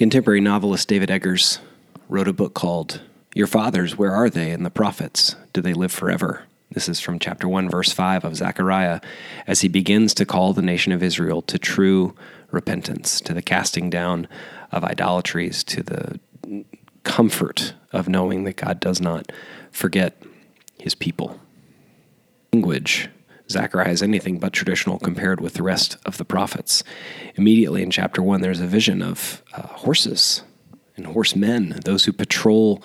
Contemporary novelist David Eggers wrote a book called Your Fathers, Where Are They? and the Prophets, Do They Live Forever? This is from chapter 1, verse 5 of Zechariah, as he begins to call the nation of Israel to true repentance, to the casting down of idolatries, to the comfort of knowing that God does not forget his people. Language Zechariah is anything but traditional compared with the rest of the prophets. Immediately in chapter 1, there's a vision of uh, horses and horsemen, those who patrol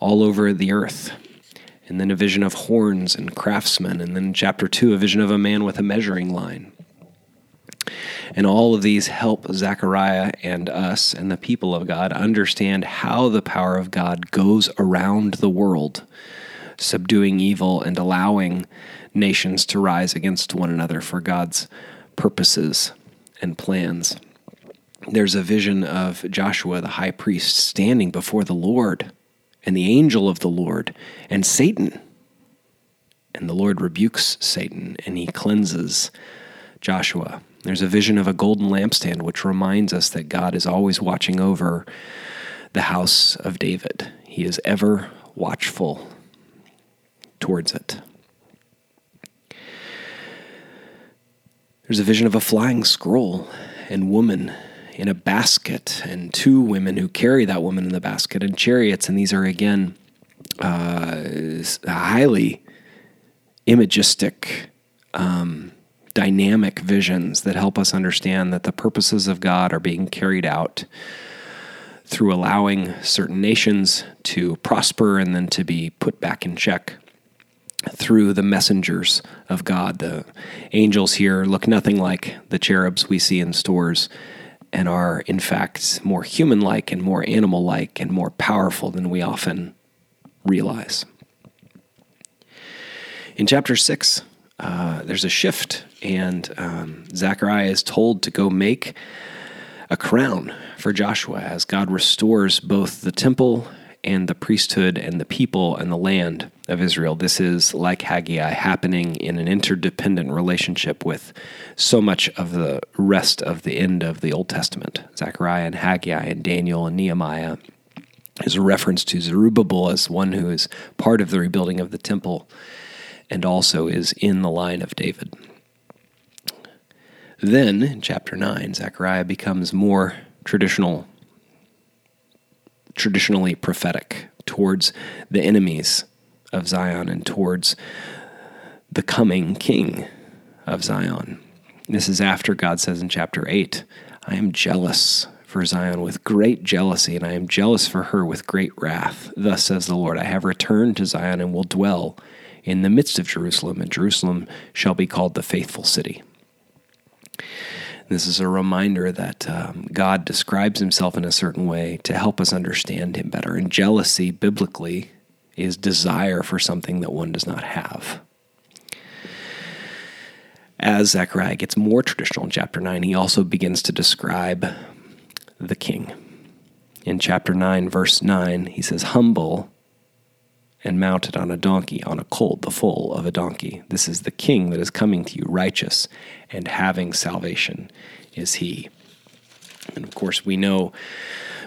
all over the earth and then a vision of horns and craftsmen, and then chapter 2, a vision of a man with a measuring line. And all of these help Zechariah and us and the people of God understand how the power of God goes around the world, subduing evil and allowing nations to rise against one another for God's purposes and plans. There's a vision of Joshua, the high priest, standing before the Lord and the angel of the Lord and Satan. And the Lord rebukes Satan and he cleanses Joshua. There's a vision of a golden lampstand which reminds us that God is always watching over the house of David. He is ever watchful towards it. There's a vision of a flying scroll and woman in a basket, and two women who carry that woman in the basket in chariots. And these are, again, uh, highly imagistic, um, dynamic visions that help us understand that the purposes of God are being carried out through allowing certain nations to prosper and then to be put back in check through the messengers of God. The angels here look nothing like the cherubs we see in stores and are, in fact, more human like and more animal like and more powerful than we often realize. In chapter 6, uh, there's a shift, and um, Zechariah is told to go make a crown for Joshua as God restores both the temple and the priesthood and the people and the land of Israel. This is, like Haggai, happening in an interdependent relationship with so much of the rest of the end of the Old Testament. Zechariah and Haggai and Daniel and Nehemiah is a reference to Zerubbabel as one who is part of the rebuilding of the temple and also is in the line of David. Then, in chapter 9, Zechariah becomes more traditional traditionally prophetic towards the enemies of Zion and towards the coming king of Zion. This is after God says in chapter 8, I am jealous for Zion with great jealousy, and I am jealous for her with great wrath. Thus says the Lord, I have returned to Zion and will dwell in the midst of Jerusalem, and Jerusalem shall be called the faithful city. This is a reminder that um, God describes himself in a certain way to help us understand him better. And jealousy, biblically, is desire for something that one does not have. As Zechariah gets more traditional in chapter 9, he also begins to describe the king. In chapter 9, verse 9, he says, Humble and mounted on a donkey, on a colt, the foal of a donkey. This is the king that is coming to you, righteous and having salvation is he. And of course, we know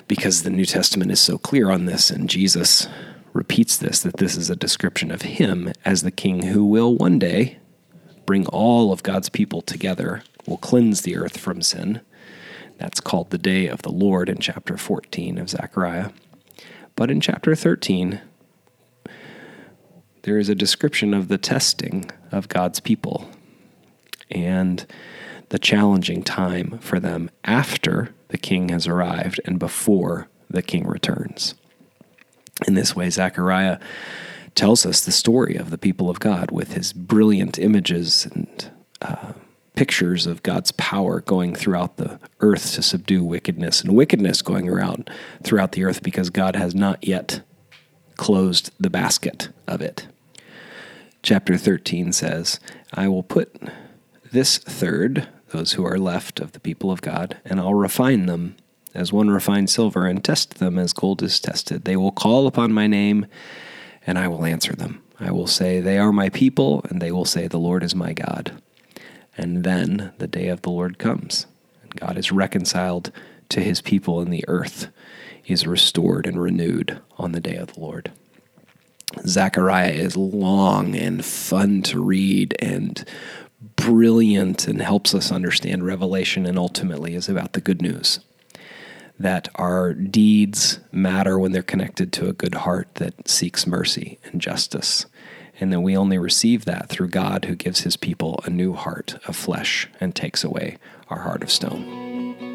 because the New Testament is so clear on this, and Jesus repeats this, that this is a description of him as the king who will one day bring all of God's people together, will cleanse the earth from sin. That's called the day of the Lord in chapter 14 of Zechariah. But in chapter 13, there is a description of the testing of God's people and the challenging time for them after the king has arrived and before the king returns. In this way, Zechariah tells us the story of the people of God with his brilliant images and uh, pictures of God's power going throughout the earth to subdue wickedness, and wickedness going around throughout the earth because God has not yet closed the basket of it. Chapter 13 says, I will put this third, those who are left of the people of God, and I'll refine them as one refines silver and test them as gold is tested. They will call upon my name, and I will answer them. I will say, They are my people, and they will say, The Lord is my God. And then the day of the Lord comes, and God is reconciled to his people in the earth is restored and renewed on the day of the Lord. Zechariah is long and fun to read and brilliant and helps us understand Revelation and ultimately is about the good news that our deeds matter when they're connected to a good heart that seeks mercy and justice. And that we only receive that through God who gives his people a new heart of flesh and takes away our heart of stone.